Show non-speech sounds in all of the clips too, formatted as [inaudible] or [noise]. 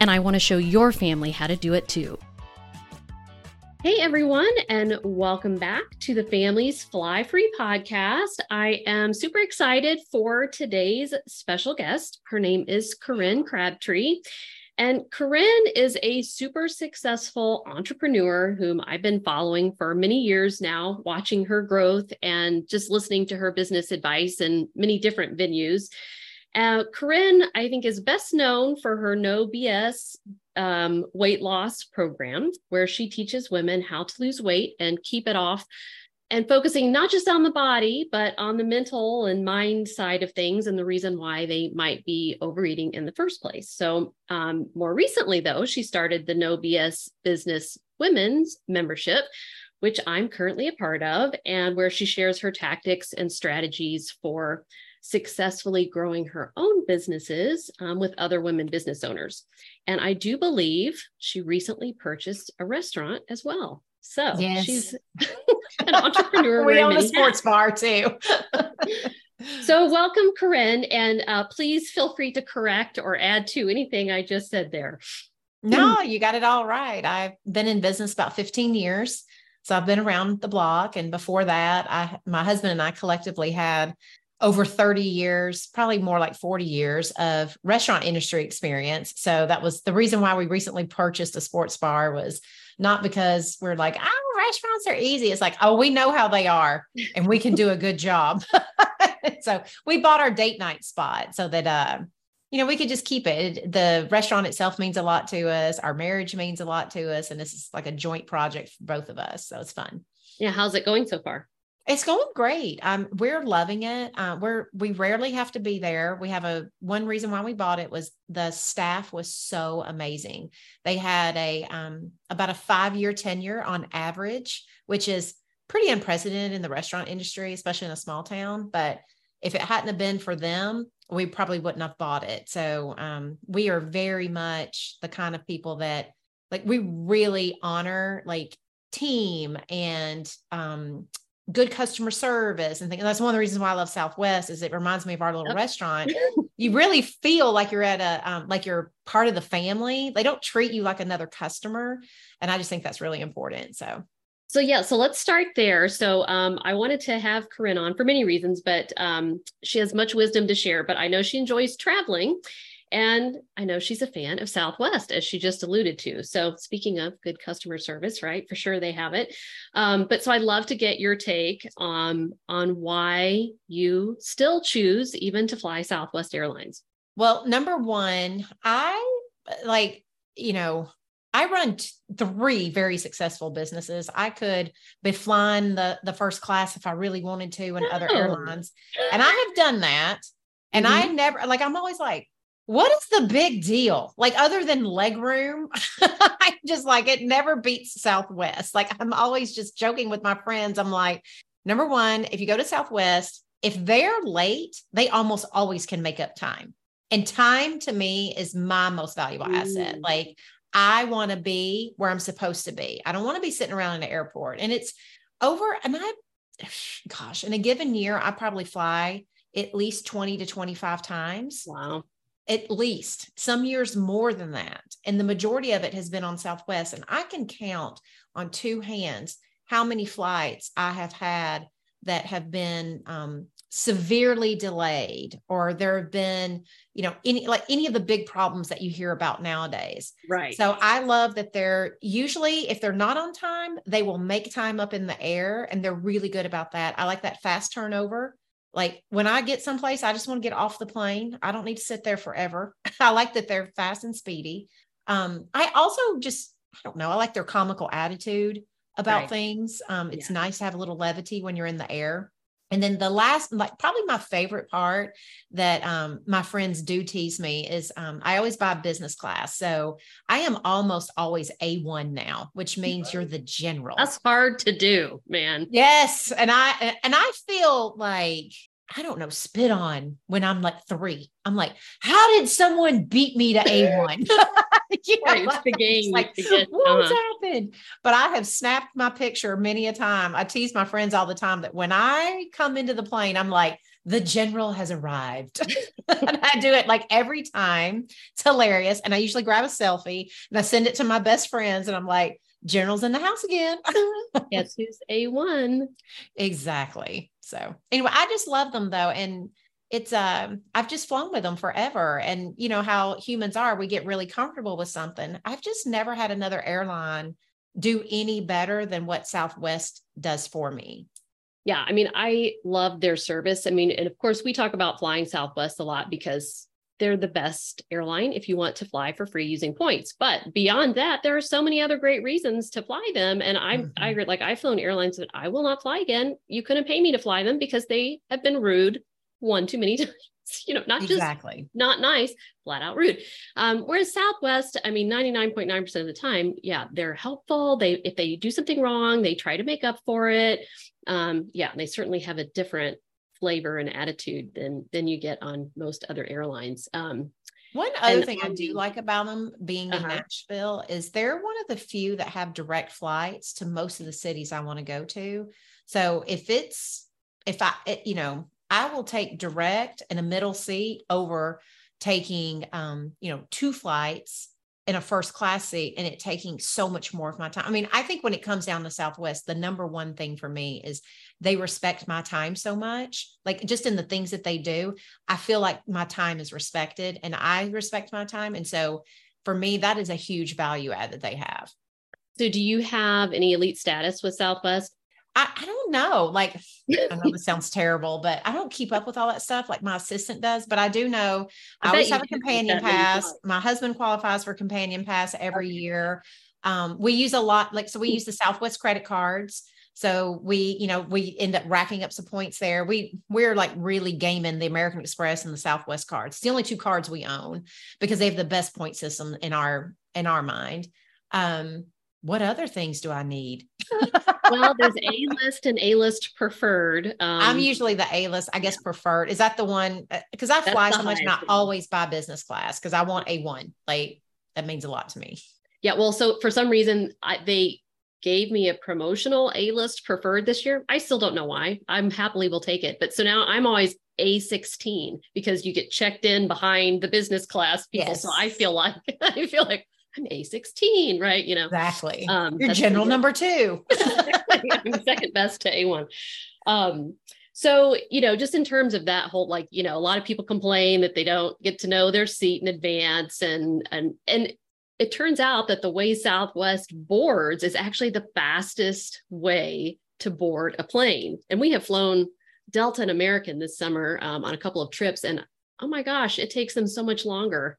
and I want to show your family how to do it too. Hey everyone, and welcome back to the Families Fly Free podcast. I am super excited for today's special guest. Her name is Corinne Crabtree. And Corinne is a super successful entrepreneur whom I've been following for many years now, watching her growth and just listening to her business advice in many different venues. Uh, Corinne, I think, is best known for her No BS um, weight loss program, where she teaches women how to lose weight and keep it off and focusing not just on the body, but on the mental and mind side of things and the reason why they might be overeating in the first place. So, um, more recently, though, she started the No BS Business Women's membership, which I'm currently a part of, and where she shares her tactics and strategies for successfully growing her own businesses um, with other women business owners. And I do believe she recently purchased a restaurant as well. So yes. she's [laughs] an entrepreneur. [laughs] we own a sports bar too. [laughs] so welcome, Corinne, and uh, please feel free to correct or add to anything I just said there. No, you got it all right. I've been in business about 15 years. So I've been around the block. And before that, I my husband and I collectively had over 30 years, probably more like 40 years of restaurant industry experience. So that was the reason why we recently purchased a sports bar was not because we're like, oh, restaurants are easy. It's like, oh, we know how they are and we can do a good job. [laughs] so we bought our date night spot so that, uh, you know, we could just keep it. The restaurant itself means a lot to us. Our marriage means a lot to us. And this is like a joint project for both of us. So it's fun. Yeah. How's it going so far? It's going great. Um, we're loving it. Uh, we're we rarely have to be there. We have a one reason why we bought it was the staff was so amazing. They had a um, about a five year tenure on average, which is pretty unprecedented in the restaurant industry, especially in a small town. But if it hadn't have been for them, we probably wouldn't have bought it. So um, we are very much the kind of people that like we really honor like team and um good customer service and things. And that's one of the reasons why I love Southwest is it reminds me of our little restaurant. [laughs] You really feel like you're at a um, like you're part of the family. They don't treat you like another customer, and I just think that's really important. So. So yeah, so let's start there. So um, I wanted to have Corinne on for many reasons, but um, she has much wisdom to share. But I know she enjoys traveling, and I know she's a fan of Southwest, as she just alluded to. So, speaking of good customer service, right? For sure they have it. Um, but so I'd love to get your take on, on why you still choose even to fly Southwest Airlines. Well, number one, I like, you know, I run t- three very successful businesses. I could be flying the, the first class if I really wanted to and oh. other airlines. And I have done that. And mm-hmm. I never like I'm always like, what is the big deal? Like other than leg room, [laughs] I just like it never beats Southwest. Like I'm always just joking with my friends. I'm like, number one, if you go to Southwest, if they're late, they almost always can make up time. And time to me is my most valuable asset. Mm. Like I want to be where I'm supposed to be. I don't want to be sitting around in the airport. And it's over, and I, [sighs] gosh, in a given year, I probably fly at least 20 to 25 times. Wow at least some years more than that. And the majority of it has been on Southwest. And I can count on two hands how many flights I have had that have been um, severely delayed or there have been you know any like any of the big problems that you hear about nowadays right so i love that they're usually if they're not on time they will make time up in the air and they're really good about that i like that fast turnover like when I get someplace, I just want to get off the plane. I don't need to sit there forever. [laughs] I like that they're fast and speedy. Um, I also just, I don't know, I like their comical attitude about right. things. Um, it's yeah. nice to have a little levity when you're in the air. And then the last, like probably my favorite part that um, my friends do tease me is um, I always buy business class. So I am almost always A1 now, which means you're the general. That's hard to do, man. Yes. And I and I feel like I don't know, spit on when I'm like three. I'm like, how did someone beat me to A1? [laughs] [laughs] you know, right, it's the game. Like, [laughs] what's uh-huh. happened? But I have snapped my picture many a time. I tease my friends all the time that when I come into the plane, I'm like, the general has arrived. and I do it like every time. It's hilarious. And I usually grab a selfie and I send it to my best friends. And I'm like, General's in the house again. Guess who's A1? Exactly. So anyway, I just love them though. And it's um I've just flown with them forever. And you know how humans are, we get really comfortable with something. I've just never had another airline do any better than what Southwest does for me. Yeah, I mean, I love their service. I mean, and of course, we talk about flying Southwest a lot because they're the best airline if you want to fly for free using points. But beyond that, there are so many other great reasons to fly them. And I'm mm-hmm. I like I've flown airlines that I will not fly again. You couldn't pay me to fly them because they have been rude one too many [laughs] times. You know, not exactly. just not nice, flat out rude. Um, whereas Southwest, I mean, 99.9% of the time, yeah, they're helpful. They if they do something wrong, they try to make up for it. Um, yeah, they certainly have a different flavor and attitude than than you get on most other airlines. Um, one other thing I do like about them being uh-huh. in Nashville is they're one of the few that have direct flights to most of the cities I want to go to. So if it's if I it, you know I will take direct and a middle seat over taking um you know two flights in a first class seat and it taking so much more of my time. I mean, I think when it comes down to Southwest, the number one thing for me is they respect my time so much. Like just in the things that they do, I feel like my time is respected and I respect my time. And so for me, that is a huge value add that they have. So do you have any elite status with Southwest? I, I, don't know. Like, [laughs] I know this sounds terrible, but I don't keep up with all that stuff like my assistant does. But I do know I, I always have a companion pass. My husband qualifies for companion pass every okay. year. Um, we use a lot, like, so we use the Southwest credit cards. So we, you know, we end up racking up some points there. We we're like really gaming the American Express and the Southwest cards. It's the only two cards we own because they have the best point system in our in our mind. Um, what other things do I need? well, there's [laughs] A list and A list preferred. Um, I'm usually the A list, I guess preferred. Is that the one? Because uh, I fly so much and I always buy business class because I want A1. Like that means a lot to me. Yeah. Well, so for some reason, I, they gave me a promotional A list preferred this year. I still don't know why. I'm happily will take it. But so now I'm always A16 because you get checked in behind the business class people. Yes. So [laughs] I feel like I feel like I'm A16, right? You know, exactly. Um, You're general number two. [laughs] Second best to A1. Um, so, you know, just in terms of that whole, like, you know, a lot of people complain that they don't get to know their seat in advance. And, and, and it turns out that the way Southwest boards is actually the fastest way to board a plane. And we have flown Delta and American this summer um, on a couple of trips. And oh my gosh, it takes them so much longer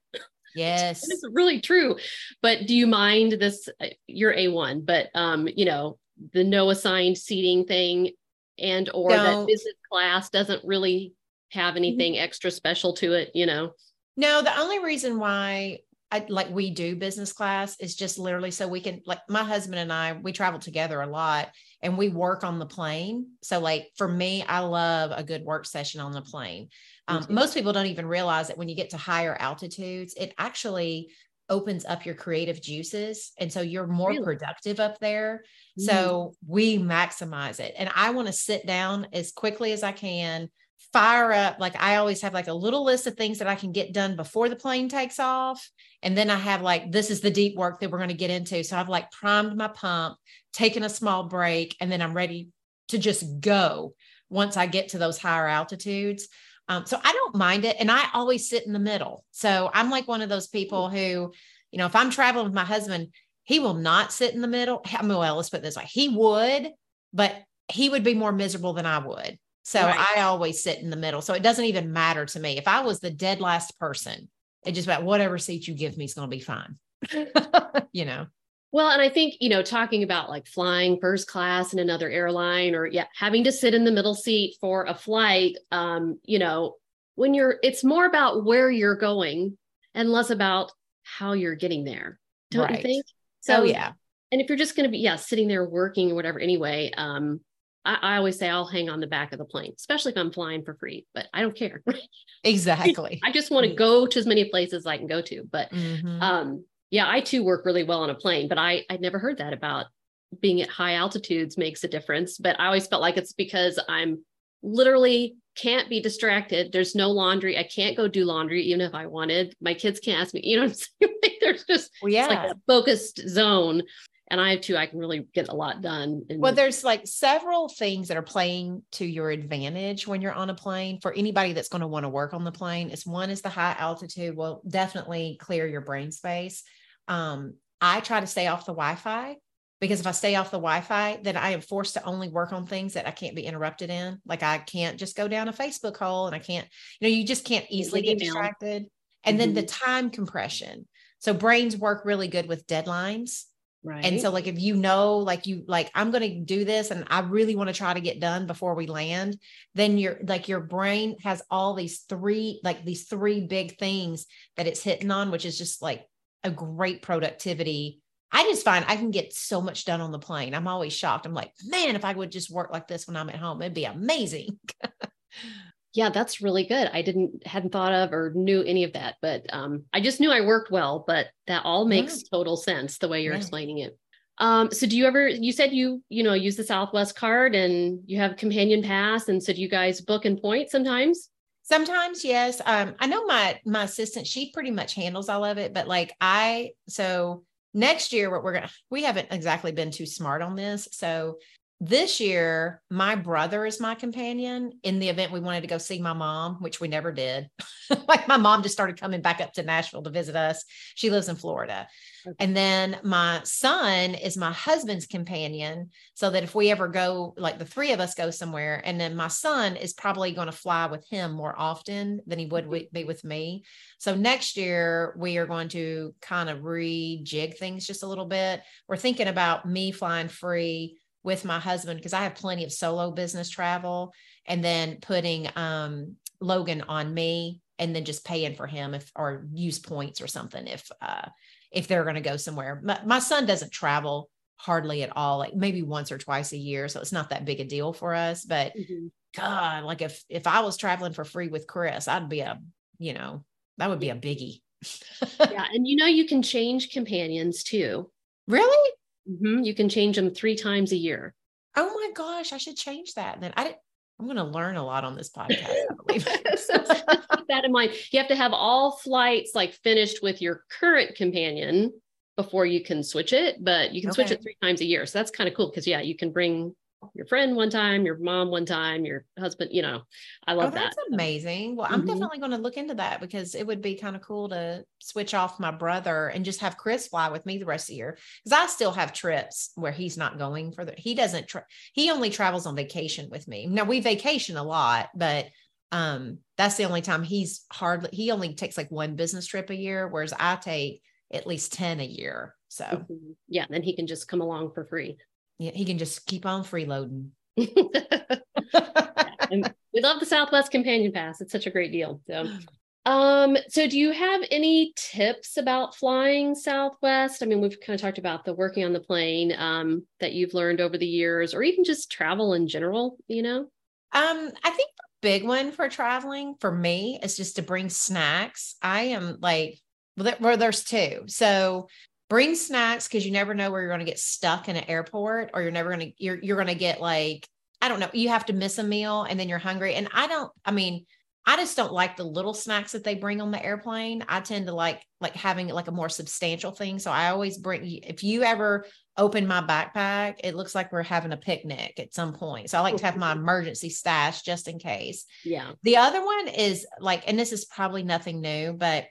Yes. it's really true. But do you mind this? Uh, you're A1, but um, you know, the no assigned seating thing and or Don't. that business class doesn't really have mm-hmm. anything extra special to it, you know? No, the only reason why I like we do business class is just literally so we can like my husband and I we travel together a lot and we work on the plane. So like for me, I love a good work session on the plane. Um, most people don't even realize that when you get to higher altitudes, it actually opens up your creative juices. And so you're more really? productive up there. Mm. So we maximize it. And I want to sit down as quickly as I can, fire up. Like I always have like a little list of things that I can get done before the plane takes off. And then I have like, this is the deep work that we're going to get into. So I've like primed my pump, taken a small break, and then I'm ready to just go once I get to those higher altitudes. Um, so I don't mind it. And I always sit in the middle. So I'm like one of those people who, you know, if I'm traveling with my husband, he will not sit in the middle. I mean, well, let's put it this way. He would, but he would be more miserable than I would. So right. I always sit in the middle. So it doesn't even matter to me. If I was the dead last person, it just about whatever seat you give me is going to be fine. [laughs] you know? Well, and I think, you know, talking about like flying first class in another airline or yeah, having to sit in the middle seat for a flight, um, you know, when you're it's more about where you're going and less about how you're getting there. Don't right. you think? So oh, yeah. And if you're just going to be yeah, sitting there working or whatever anyway, um I, I, always say I'll hang on the back of the plane, especially if I'm flying for free, but I don't care. [laughs] exactly. I just want to go to as many places as I can go to. But mm-hmm. um yeah, I too work really well on a plane, but I I'd never heard that about being at high altitudes makes a difference. But I always felt like it's because I'm literally can't be distracted. There's no laundry. I can't go do laundry even if I wanted. My kids can't ask me, you know what I'm [laughs] saying? There's just well, yeah. like a focused zone. And I too, I can really get a lot done. well, there's like several things that are playing to your advantage when you're on a plane for anybody that's going to want to work on the plane. Is one is the high altitude will definitely clear your brain space. Um, I try to stay off the Wi-Fi because if I stay off the Wi-Fi, then I am forced to only work on things that I can't be interrupted in. Like I can't just go down a Facebook hole and I can't, you know, you just can't easily get distracted. And mm-hmm. then the mm-hmm. time compression. So brains work really good with deadlines. Right. And so like if you know like you like I'm going to do this and I really want to try to get done before we land, then your like your brain has all these three like these three big things that it's hitting on which is just like a great productivity. I just find I can get so much done on the plane. I'm always shocked. I'm like, man, if I would just work like this when I'm at home, it'd be amazing. [laughs] yeah, that's really good. I didn't hadn't thought of or knew any of that, but um, I just knew I worked well. But that all makes yeah. total sense the way you're yeah. explaining it. Um, so do you ever? You said you you know use the Southwest card and you have companion pass, and so do you guys book and point sometimes? Sometimes, yes. Um, I know my my assistant, she pretty much handles all of it, but like I so next year what we're gonna we haven't exactly been too smart on this. So this year, my brother is my companion in the event we wanted to go see my mom, which we never did. [laughs] like my mom just started coming back up to Nashville to visit us. She lives in Florida. Okay. And then my son is my husband's companion. So that if we ever go, like the three of us go somewhere, and then my son is probably going to fly with him more often than he would mm-hmm. be with me. So next year, we are going to kind of rejig things just a little bit. We're thinking about me flying free with my husband because I have plenty of solo business travel and then putting um, Logan on me and then just paying for him if or use points or something if uh if they're going to go somewhere. My, my, son doesn't travel hardly at all, like maybe once or twice a year, so it's not that big a deal for us. But mm-hmm. God, like if if I was traveling for free with Chris, I'd be a you know that would be a biggie. [laughs] yeah, and you know you can change companions too. Really? Mm-hmm. You can change them three times a year. Oh my gosh, I should change that. Then I didn't. I'm going to learn a lot on this podcast. I believe. [laughs] so keep that in mind. You have to have all flights like finished with your current companion before you can switch it, but you can okay. switch it three times a year. So that's kind of cool because yeah, you can bring your friend one time, your mom one time, your husband, you know, I love oh, that's that. amazing. Well, I'm mm-hmm. definitely going to look into that because it would be kind of cool to switch off my brother and just have Chris fly with me the rest of the year. Cause I still have trips where he's not going for the, he doesn't, tra- he only travels on vacation with me. Now we vacation a lot, but um, that's the only time he's hardly, he only takes like one business trip a year, whereas I take at least 10 a year. So mm-hmm. yeah, then he can just come along for free. Yeah, he can just keep on freeloading. [laughs] we love the Southwest Companion Pass. It's such a great deal. So, um, so do you have any tips about flying Southwest? I mean, we've kind of talked about the working on the plane um, that you've learned over the years, or even just travel in general. You know, um, I think the big one for traveling for me is just to bring snacks. I am like, well, there's two. So bring snacks because you never know where you're going to get stuck in an airport or you're never going to you're you're going to get like I don't know you have to miss a meal and then you're hungry and I don't I mean I just don't like the little snacks that they bring on the airplane. I tend to like like having like a more substantial thing. So I always bring if you ever open my backpack, it looks like we're having a picnic at some point. So I like to have my emergency stash just in case. Yeah. The other one is like and this is probably nothing new, but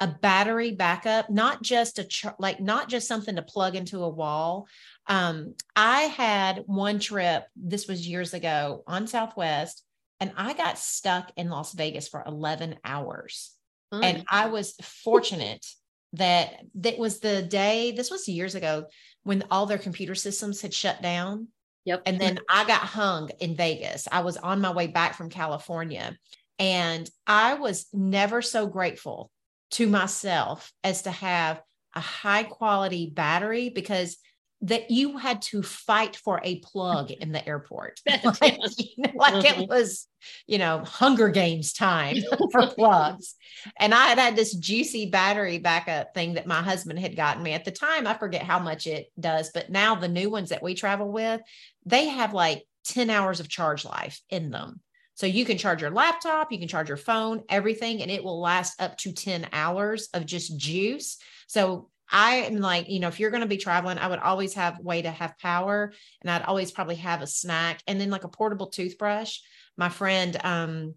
a battery backup, not just a ch- like not just something to plug into a wall. Um, I had one trip. This was years ago on Southwest, and I got stuck in Las Vegas for 11 hours. And I was fortunate that that was the day this was years ago when all their computer systems had shut down Yep. and then I got hung in Vegas. I was on my way back from California. And I was never so grateful to myself as to have a high quality battery because that you had to fight for a plug in the airport. [laughs] [laughs] like, you know, like Mhm. it was, you know, Hunger Games time for [laughs] plugs. And I had had this juicy battery backup thing that my husband had gotten me at the time. I forget how much it does, but now the new ones that we travel with, they have like 10 hours of charge life in them. So you can charge your laptop, you can charge your phone, everything, and it will last up to 10 hours of just juice. So I am like, you know, if you're going to be traveling, I would always have way to have power and I'd always probably have a snack and then like a portable toothbrush. My friend, um,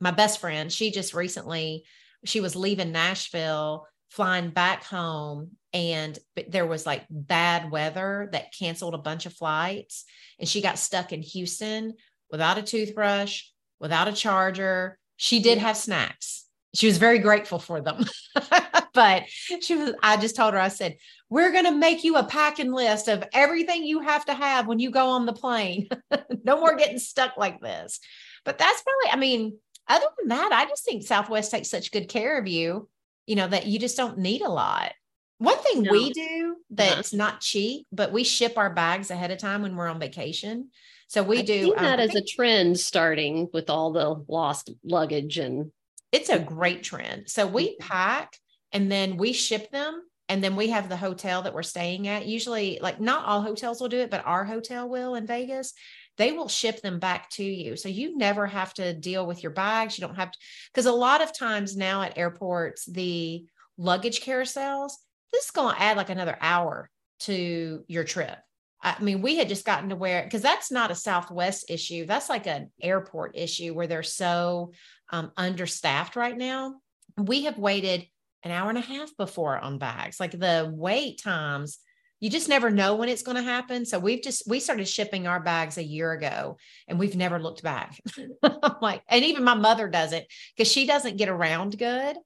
my best friend, she just recently, she was leaving Nashville, flying back home, and there was like bad weather that canceled a bunch of flights. And she got stuck in Houston without a toothbrush, without a charger. She did have snacks. She was very grateful for them. [laughs] but she was, I just told her, I said, we're going to make you a packing list of everything you have to have when you go on the plane. [laughs] no more getting stuck like this. But that's probably, I mean, other than that, I just think Southwest takes such good care of you, you know, that you just don't need a lot. One thing No. we do uh-huh. that's not cheap, but we ship our bags ahead of time when we're on vacation. So we I've do seen um, that as a trend starting with all the lost luggage and it's a great trend. So we Mhm. pack and then we ship them. And then we have the hotel that we're staying at. Usually, like not all hotels will do it, but our hotel will in Vegas. They will ship them back to you. So you never have to deal with your bags. You don't have to, because a lot of times now at airports, the luggage carousels, this is going to add like another hour to your trip. I mean, we had just gotten to where, because that's not a Southwest issue. That's like an airport issue where they're so um, understaffed right now. We have waited an hour and a half before on bags. Like the wait times, you just never know when it's going to happen. So we've just we started shipping our bags a year ago and we've never looked back. [laughs] I'm like, and even my mother does it because she doesn't get around good.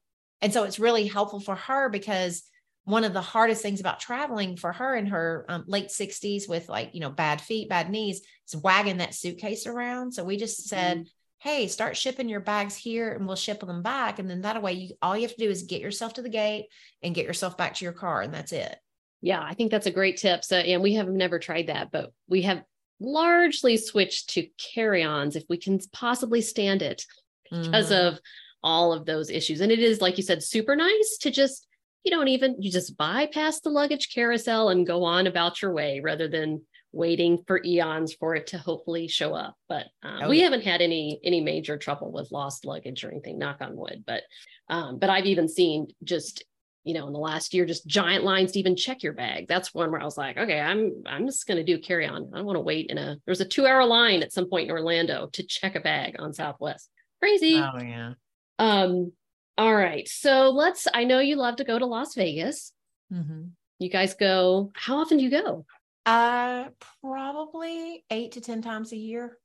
And so it's really helpful for her because one of the hardest things about traveling for her in her um, late 60s with like, you know, bad feet, bad knees is wagging that suitcase around. So we just said, hey, start shipping your bags here and we'll ship them back. And then that way you all you have to do is get yourself to the gate and get yourself back to your car. And that's it. Yeah, I think that's a great tip. So, and we have never tried that, but we have largely switched to carry-ons if we can possibly stand it because Mhm. of all of those issues. And it is, like you said, super nice to just, you don't even, you just bypass the luggage carousel and go on about your way rather than waiting for eons for it to hopefully show up. But um, Oh, we yeah. haven't had any any major trouble with lost luggage or anything, knock on wood. But um, but I've even seen just you know in the last year just giant lines to even check your bag. That's one where I was like, okay, I'm I'm just gonna do carry on. I don't want to wait in a there was a two hour line at some point in Orlando to check a bag on Southwest. Crazy. Oh yeah. Um, all right. So let's I know you love to go to Las Vegas. Mhm. You guys go, how often do you go? Uh, probably eight to 10 times a year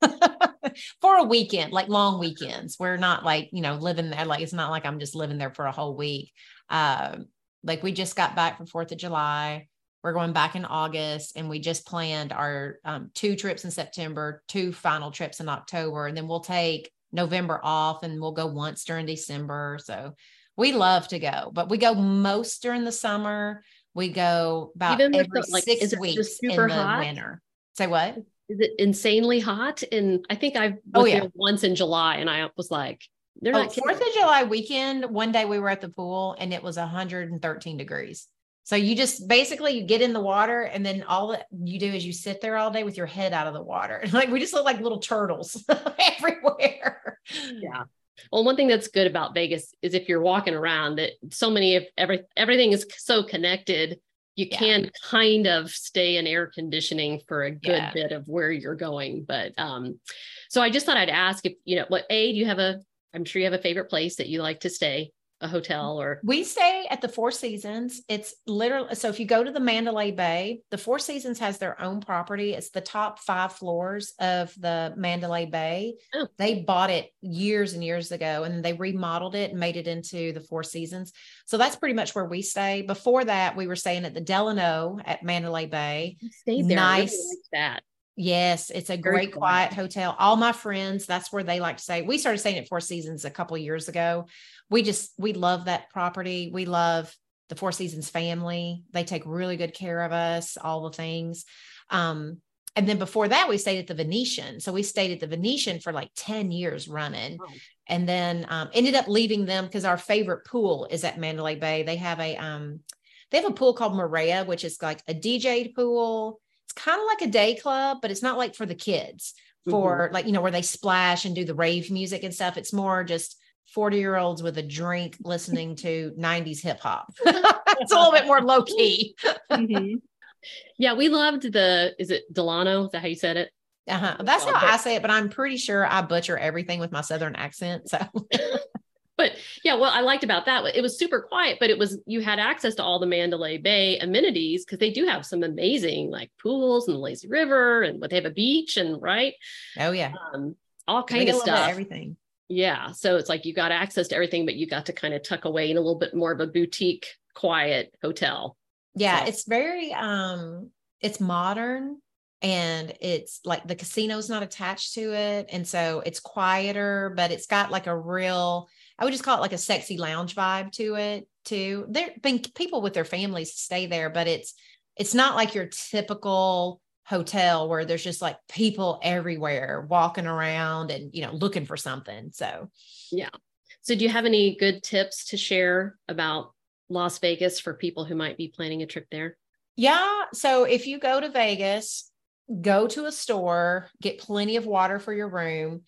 [laughs] for a weekend, like long weekends. We're not like, you know, living there. Like, it's not like I'm just living there for a whole week. Um, like we just got back from 4th of July. We're going back in August and we just planned our um, two trips in September, two final trips in October, and then we'll take November off and we'll go once during December. So we love to go, but we go most during the summer. We go about Even every the- like, six weeks in the hot? winter. Say what? Is it insanely hot? And I think I Oh, yeah. once in July and I was like, they're Oh, not. Fourth of July weekend, one day we were at the pool and it was 113 degrees. So you just basically you get in the water and then all that you do is you sit there all day with your head out of the water. [laughs] Like we just look like little turtles [laughs] everywhere. Yeah. Well, one thing that's good about Vegas is if you're walking around that so many of every everything is so connected, you Yeah. can kind of stay in air conditioning for a good Yeah. bit of where you're going. But um, so I just thought I'd ask if you know what A, do you have a I'm sure you have a favorite place that you like to stay. A hotel or we stay at the Four Seasons. It's literally so if you go to the Mandalay Bay, the Four Seasons has their own property. It's the top five floors of the Mandalay Bay. Oh. They bought it years and years ago and they remodeled it and made it into the Four Seasons. So that's pretty much where we stay. Before that, we were staying at the Delano at Mandalay Bay. Stayed there. I really Nice. that. Yes, it's a Very great quiet. quiet hotel. All my friends, that's where they like to stay. We started staying at Four Seasons a couple years ago. We just we love that property. We love the Four Seasons family. They take really good care of us, all the things. Um, and then before that, we stayed at the Venetian. So we stayed at the Venetian for like 10 years running. Wow. And then um, ended up leaving them because our favorite pool is at Mandalay Bay. They have a um, they have a pool called Moorea, which is like a DJ pool. It's kind of like a day club, but it's not like for the kids, for like, you know, where they splash and do the rave music and stuff. It's more just 40 year olds with a drink listening to 90s hip hop. [laughs] it's a little bit more low key. Mhm. Yeah, we loved the. Is it Delano? Is that how you said it? Uh-huh. That's how I say it, but I'm pretty sure I butcher everything with my southern accent. So [laughs] But yeah, what I liked about that, it was super quiet, but it was you had access to all the Mandalay Bay amenities because they do have some amazing like pools and the lazy river and what they have a beach and right, oh yeah. um, all kind of a little bit stuff. everything. Yeah, so it's like you got access to everything, but you got to kind of tuck away in a little bit more of a boutique, quiet hotel. Yeah, So- it's very um it's modern and it's like the casino's not attached to it and so it's quieter but it's got like a real I would just call it like a sexy lounge vibe to it too. There been people with their families stay there but it's it's not like your typical hotel where there's just like people everywhere walking around and you know looking for something. So yeah. So, do you have any good tips to share about Las Vegas for people who might be planning a trip there? Yeah. So if you go to Vegas, go to a store, get plenty of water for your room.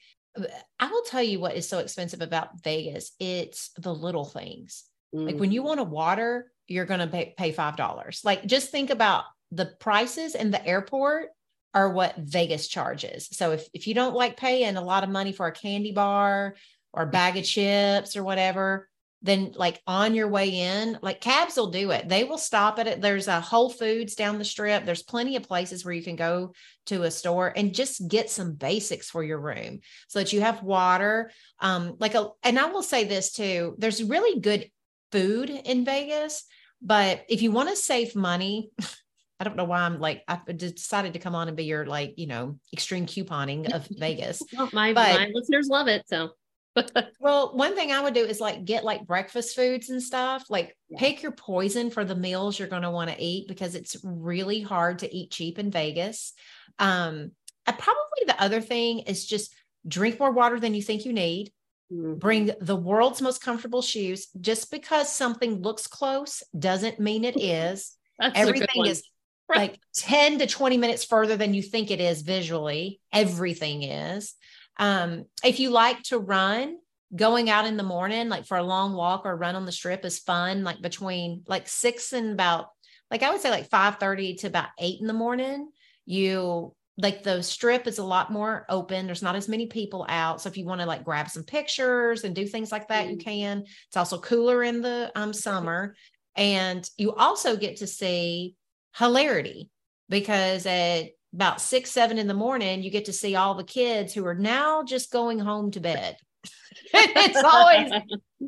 I will tell you what is so expensive about Vegas. It's the little things. Like Mm. when you want a water, you're going to pay, pay $5. Like just think about the prices in the airport are what Vegas charges. So if, if you don't like paying a lot of money for a candy bar or a bag of chips or whatever, then like on your way in, like cabs will do it. They will stop at it. There's a Whole Foods down the strip. There's plenty of places where you can go to a store and just get some basics for your room so that you have water. Um, like a, and I will say this too, there's really good food in Vegas, but if you want to save money, [laughs] I don't know why I'm like, I decided to come on and be your like, you know, extreme couponing of [laughs] Vegas. Well, my, but- my listeners love it. So, [laughs] Well, one thing I would do is like get like breakfast foods and stuff. Like Yeah. pick your poison for the meals you're going to want to eat because it's really hard to eat cheap in Vegas. Um, probably the other thing is just drink more water than you think you need. mm, Bring the world's most comfortable shoes. Just because something looks close doesn't mean it [laughs] is. Everything is [laughs] like 10 to 20 minutes further than you think it is visually. Everything is. Um, if you like to run, going out in the morning, like for a long walk or run on the strip is fun, like between like six and about like I would say like 5 30 to about eight in the morning. You like the strip is a lot more open. There's not as many people out. So if you want to like grab some pictures and do things like that, you Mm. can. It's also cooler in the um, summer. And you also get to see hilarity because at about six, seven in the morning, you get to see all the kids who are now just going home to bed. [laughs] it's always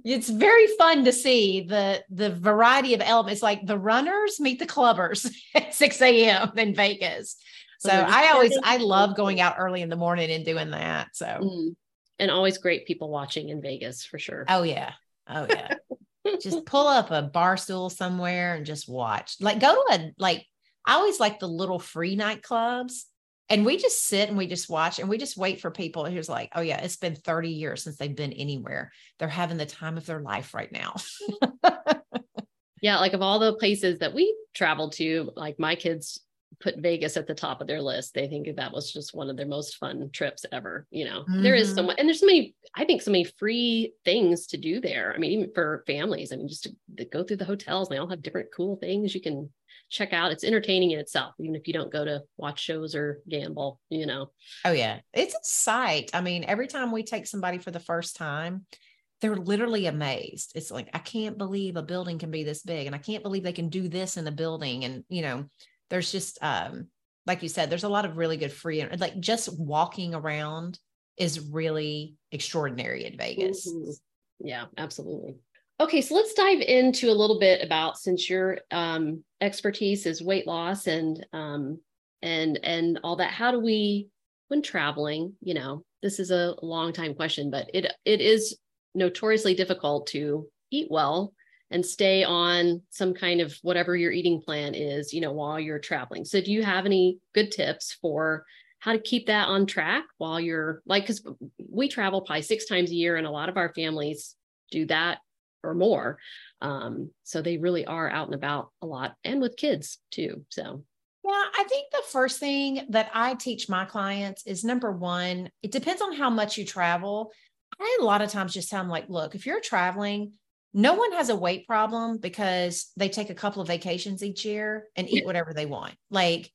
it's very fun to see the the variety of elements. Like the runners meet the clubbers [laughs] at 6 a.m in vegas. So they're i always i love going out early in the morning and doing that so. Mm. and always great people watching in Vegas for sure. oh yeah. Oh yeah. [laughs] Just pull up a bar stool somewhere and just watch. Like go to a like i always like the little free nightclubs and we just sit and we just watch and we just wait for people who's like oh yeah it's been 30 years since they've been anywhere they're having the time of their life right now [laughs] Yeah, like of all the places that we traveled to, like my kids put Vegas at the top of their list. They think that was just one of their most fun trips ever. You know, there is so Mhm. much, and there's so many, I think, so many free things to do there. I mean, even for families, I mean, just to, to go through the hotels, they all have different cool things you can check out. It's entertaining in itself, even if you don't go to watch shows or gamble, you know. Oh yeah, it's a sight. I mean, every time we take somebody for the first time, they're literally amazed. It's like, I can't believe a building can be this big and I can't believe they can do this in a building. And, you know, there's just, um, like you said, there's a lot of really good free, like just walking around is really extraordinary in Vegas. Mm-hmm. Yeah, absolutely. Okay, so let's dive into a little bit about since your um, expertise is weight loss and um, and and all that. How do we, when traveling, you know, this is a long time question, but it it is notoriously difficult to eat well and stay on some kind of whatever your eating plan is, you know, while you're traveling. So, do you have any good tips for how to keep that on track while you're like, because we travel probably six times a year, and a lot of our families do that or more. Um, so they really are out and about a lot and with kids too. So yeah, I think the first thing that I teach my clients is number one, it depends on how much you travel. I a lot of times just tell them, like, look, if you're traveling, no one has a weight problem because they take a couple of vacations each year and eat whatever they want. Like,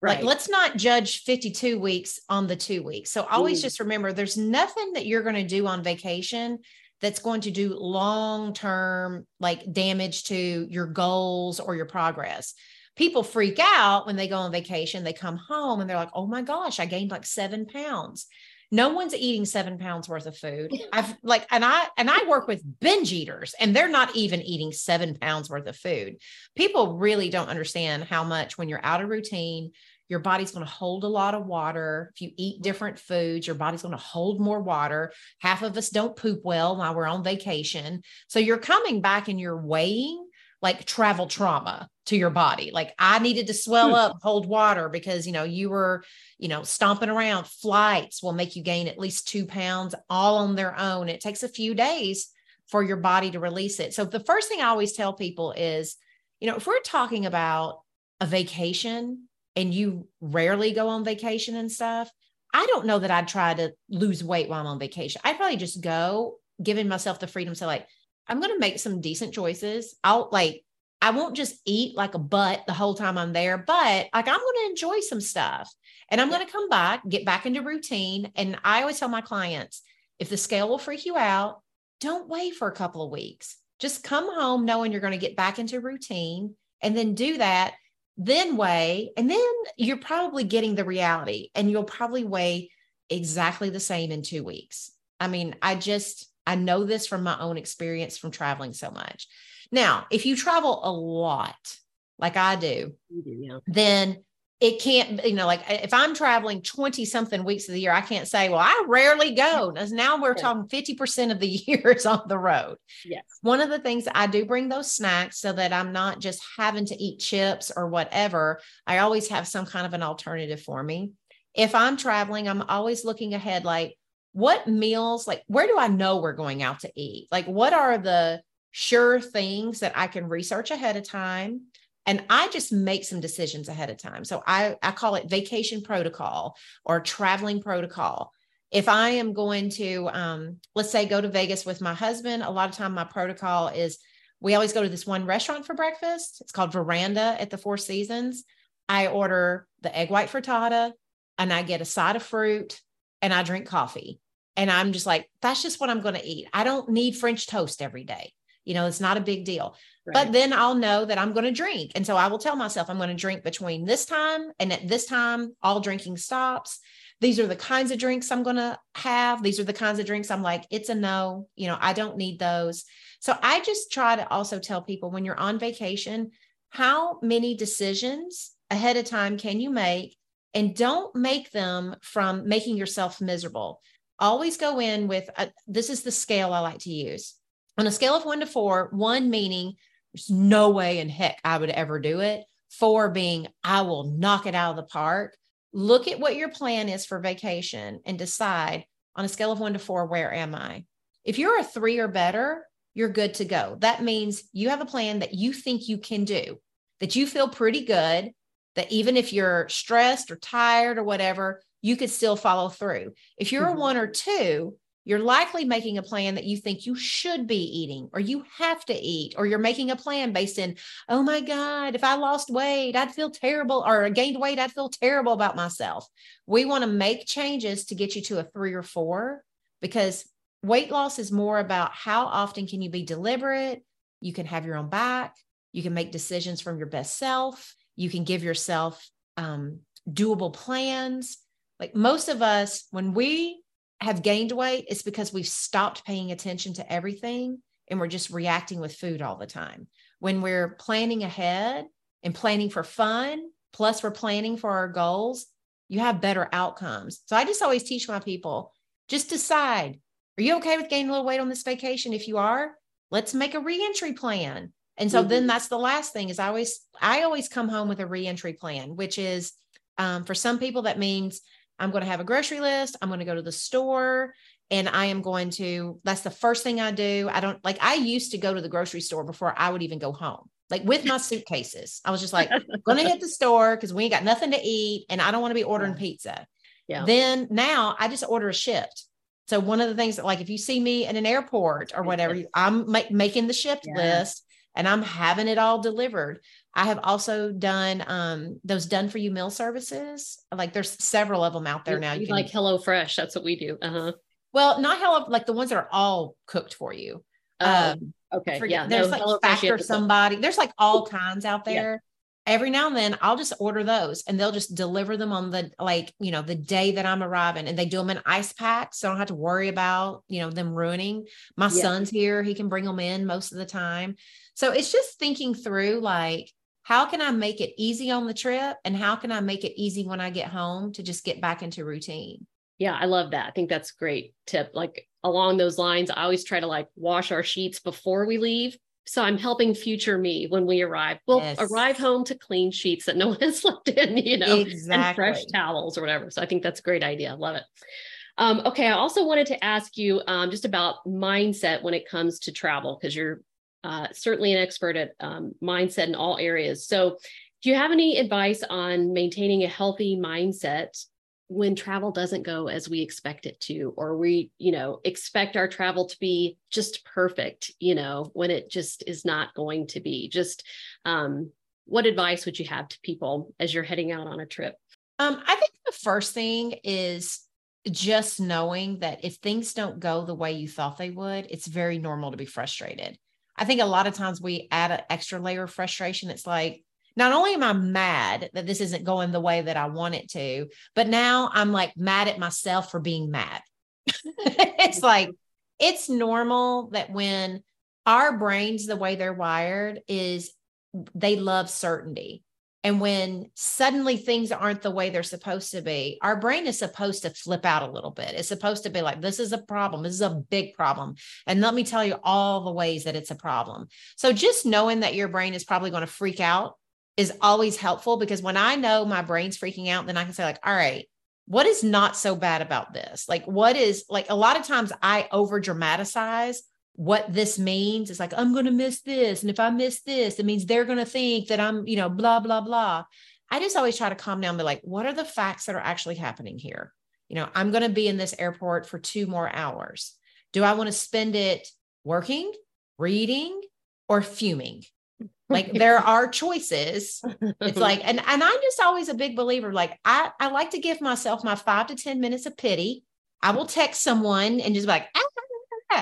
right. like let's not judge 52 weeks on the two weeks. So always mm. just remember there's nothing that you're going to do on vacation that's going to do long term like damage to your goals or your progress. People freak out when they go on vacation, they come home and they're like, oh my gosh, I gained like seven pounds. No one's eating seven pounds worth of food. I've like, and I and I work with binge eaters, and they're not even eating seven pounds worth of food. People really don't understand how much when you're out of routine, your body's going to hold a lot of water. If you eat different foods, your body's going to hold more water. Half of us don't poop well while we're on vacation. So you're coming back and you're weighing like travel trauma to your body. Like I needed to swell hmm. up, hold water because, you know, you were, you know, stomping around. Flights will make you gain at least two pounds all on their own. It takes a few days for your body to release it. So the first thing I always tell people is, you know, if we're talking about a vacation, and you rarely go on vacation and stuff, I don't know that I'd try to lose weight while I'm on vacation. I'd probably just go giving myself the freedom to like, I'm going to make some decent choices. I'll like, I won't just eat like a butt the whole time I'm there, but like I'm going to enjoy some stuff and I'm going to come back, get back into routine. And I always tell my clients if the scale will freak you out, don't wait for a couple of weeks. Just come home knowing you're going to get back into routine and then do that then weigh, and then you're probably getting the reality, and you'll probably weigh exactly the same in two weeks. I mean, I just, I know this from my own experience from traveling so much. Now, if you travel a lot, like I do, do yeah. then it can't, you know, like if I'm traveling 20 something weeks of the year, I can't say, well, I rarely go. Mm-hmm. Now we're talking 50% of the [laughs] year is on the road. Yes. One of the things I do bring those snacks so that I'm not just having to eat chips or whatever. I always have some kind of an alternative for me. If I'm traveling, I'm always looking ahead, like what meals, like where do I know we're going out to eat? Like what are the sure things that I can research ahead of time? And i just make some decisions ahead of time. So i i call it vacation protocol or traveling protocol. If i am going to um, let's say go to vegas with my husband a lot of time my protocol is we always go to this one restaurant for breakfast. It's called veranda at the four seasons. I order the egg white frittata and i get a side of fruit and i drink coffee. And i'm just like that's just what i'm going to eat. I don't need french toast every day you know, it's not a big deal. Right. But then I'll know that I'm going to drink. And so I will tell myself I'm going to drink between this time and at this time, all drinking stops. These are the kinds of drinks I'm going to have. These are the kinds of drinks I'm like, it's a no, you know, I don't need those. So I just try to also tell people when you're on vacation, how many decisions ahead of time can you make? And don't make them from making yourself miserable. Always go in with a, this is the scale I like to use on a scale of one to four, one meaning there's no way in heck I would ever do it. Four being I will knock it out of the park. Look at what your plan is for vacation and decide on a scale of one to four, where am I? If you're a three or better, you're good to go. That means you have a plan that you think you can do, that you feel pretty good, that even if you're stressed or tired or whatever, you could still follow through. If you're mm-hmm. a one or two, you're likely making a plan that you think you should be eating or you have to eat, or you're making a plan based in, oh my God, if I lost weight, I'd feel terrible, or gained weight, I'd feel terrible about myself. We want to make changes to get you to a three or four because weight loss is more about how often can you be deliberate? You can have your own back. You can make decisions from your best self. You can give yourself um, doable plans. Like most of us, when we have gained weight, it's because we've stopped paying attention to everything and we're just reacting with food all the time. When we're planning ahead and planning for fun, plus we're planning for our goals, you have better outcomes. So I just always teach my people just decide are you okay with gaining a little weight on this vacation? If you are, let's make a reentry plan. And so mm-hmm. then that's the last thing is I always I always come home with a reentry plan, which is um, for some people that means I'm going to have a grocery list. I'm going to go to the store and I am going to, that's the first thing I do. I don't like, I used to go to the grocery store before I would even go home, like with my suitcases. I was just like, [laughs] going to hit the store because we ain't got nothing to eat and I don't want to be ordering pizza. Yeah. Then now I just order a Shipt. So one of the things that like, if you see me in an airport or whatever, I'm ma- making the Shipt yeah. list and I'm having it all delivered. I have also done um, those done for you meal services. Like there's several of them out there now. You, can, like Hello Fresh. That's what we do. Uh-huh. Well, not Hello, like the ones that are all cooked for you. Um, um okay. yeah. There's no, like Hello Factor somebody. There's like all kinds out there. Yeah. Every now and then I'll just order those and they'll just deliver them on the like, you know, the day that I'm arriving and they do them in ice packs. So I don't have to worry about, you know, them ruining. My yeah. son's here. He can bring them in most of the time. So it's just thinking through like, how can I make it easy on the trip? And how can I make it easy when I get home to just get back into routine? Yeah, I love that. I think that's great tip. Like along those lines, I always try to like wash our sheets before we leave. So I'm helping future me when we arrive. We'll yes. arrive home to clean sheets that no [laughs] one has slept in, you know, exactly. and fresh towels or whatever. So I think that's a great idea. Love it. Um, okay, I also wanted to ask you um, just about mindset when it comes to travel because you're uh, certainly an expert at um, mindset in all areas. So, do you have any advice on maintaining a healthy mindset when travel doesn't go as we expect it to, or we, you know, expect our travel to be just perfect, you know, when it just is not going to be? Just um, what advice would you have to people as you're heading out on a trip? Um, I think the first thing is just knowing that if things don't go the way you thought they would, it's very normal to be frustrated. I think a lot of times we add an extra layer of frustration. It's like, not only am I mad that this isn't going the way that I want it to, but now I'm like mad at myself for being mad. [laughs] it's like, it's normal that when our brains, the way they're wired, is they love certainty. And when suddenly things aren't the way they're supposed to be, our brain is supposed to flip out a little bit. It's supposed to be like, this is a problem. This is a big problem. And let me tell you all the ways that it's a problem. So just knowing that your brain is probably going to freak out is always helpful because when I know my brain's freaking out, then I can say, like, all right, what is not so bad about this? Like, what is like a lot of times I over dramatize what this means. It's like, I'm going to miss this. And if I miss this, it means they're going to think that I'm, you know, blah, blah, blah. I just always try to calm down, be like, what are the facts that are actually happening here? You know, I'm going to be in this airport for two more hours. Do I want to spend it working, reading, or fuming? like [laughs] there are choices it's [laughs] like and and i'm just always a big believer like i i like to give myself my five to ten minutes of pity i will text someone and just be like ah,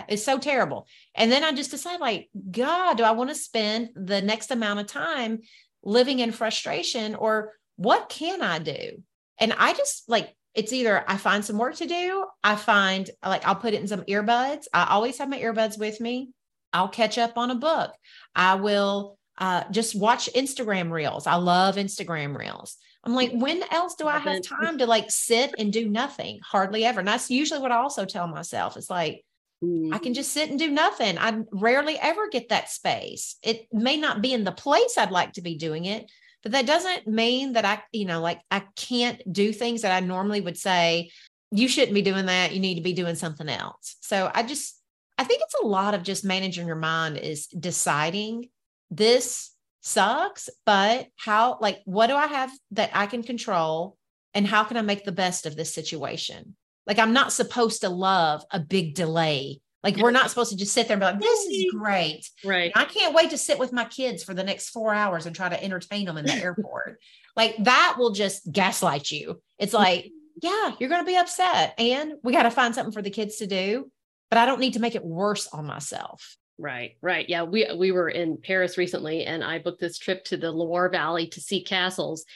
it's so terrible. And then I just decide, like, God, do I want to spend the next amount of time living in frustration or what can I do? And I just like, it's either I find some work to do, I find like I'll put it in some earbuds. I always have my earbuds with me. I'll catch up on a book. I will uh, just watch Instagram reels. I love Instagram reels. I'm like, when else do I have time to like sit and do nothing? Hardly ever. And that's usually what I also tell myself. It's like, I can mm. just sit and do nothing. I rarely ever get that space. It may not be in the place I'd like to be doing it, but that doesn't mean that I, you know, like I can't do things that I normally would say, you shouldn't be doing that. You need to be doing something else. So I just, I think it's a lot of just managing your mind is deciding this sucks, but how, like, what do I have that I can control? And how can I make the best of this situation? Like I'm not supposed to love a big delay. Like we're not supposed to just sit there and be like, this is great. Right. I can't wait to sit with my kids for the next four hours and try to entertain them in the [laughs] airport. like that will just gaslight you. It's mm-hmm. like, yeah, you're going to be upset. And we got to find something for the kids to do. but I don't need to make it worse on myself. Right, right. Yeah, we we were in Paris recently and I booked this trip to the Loire Valley to see castles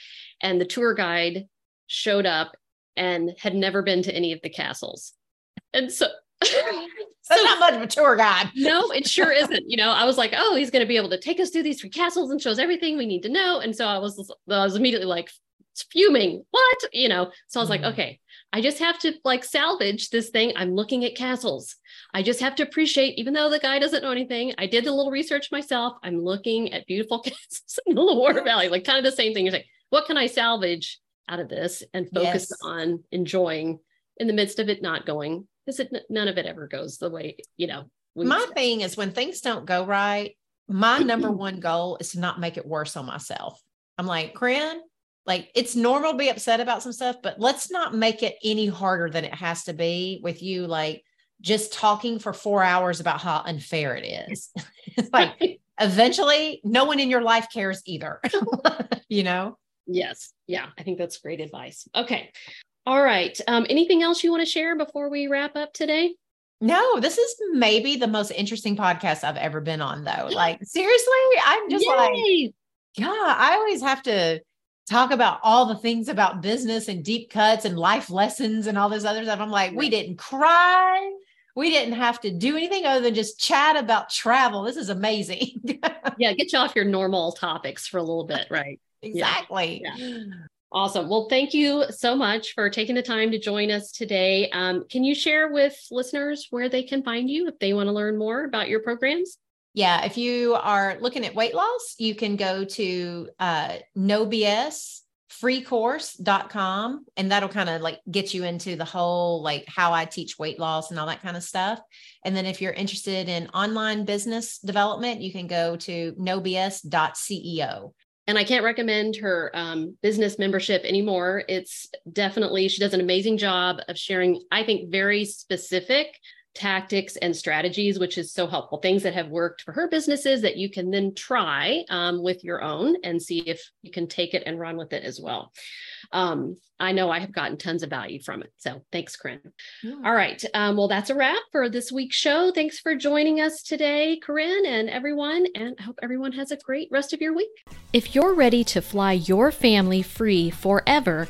and the tour guide showed up and had never been to any of the castles. And so [laughs] That's so, not much of a tour guide. [laughs] no, it sure [laughs] isn't. You know, I was like, oh, he's going to be able to take us through these three castles and shows everything we need to know. And so I was, I was immediately like fuming. What? You know, so I was mm. like, okay, I just have to like salvage this thing. I'm looking at castles. I just have to appreciate, even though the guy doesn't know anything, I did a little research myself. I'm looking at beautiful castles in the Loire Valley, like kind of the same thing. You're saying, what can I salvage out of this and focus yes. on enjoying in the midst of it not going because it none of it ever goes the way you know my thing is when things don't go right my number [clears throat] one goal is to not make it worse on myself. I'm like Corinne, like it's normal to be upset about some stuff but let's not make it any harder than it has to be with you like just talking for four hours about how unfair it is. [laughs] Like [laughs] eventually no one in your life cares either [laughs] you know yes yeah i think that's great advice okay all right. Um, anything else you want to share before we wrap up today? No, this is maybe the most interesting podcast I've ever been on, though. Like, seriously, I'm just Yay! like, yeah, I always have to talk about all the things about business and deep cuts and life lessons and all this other stuff. I'm like, we didn't cry. We didn't have to do anything other than just chat about travel. This is amazing. [laughs] yeah, get you off your normal topics for a little bit, right? Exactly. Yeah. Awesome. Well, thank you so much for taking the time to join us today. Um, can you share with listeners where they can find you if they want to learn more about your programs? Yeah, if you are looking at weight loss, you can go to uh, no BS freecourse.com and that'll kind of like get you into the whole like how I teach weight loss and all that kind of stuff. And then if you're interested in online business development, you can go to nobs.ceo and I can't recommend her um, business membership anymore. It's definitely, she does an amazing job of sharing, I think, very specific tactics and strategies, which is so helpful. Things that have worked for her businesses that you can then try um, with your own and see if you can take it and run with it as well. Um, I know I have gotten tons of value from it. So thanks, Corinne. Yeah. All right. Um, well, that's a wrap for this week's show. Thanks for joining us today, Corinne, and everyone. And I hope everyone has a great rest of your week. If you're ready to fly your family free forever,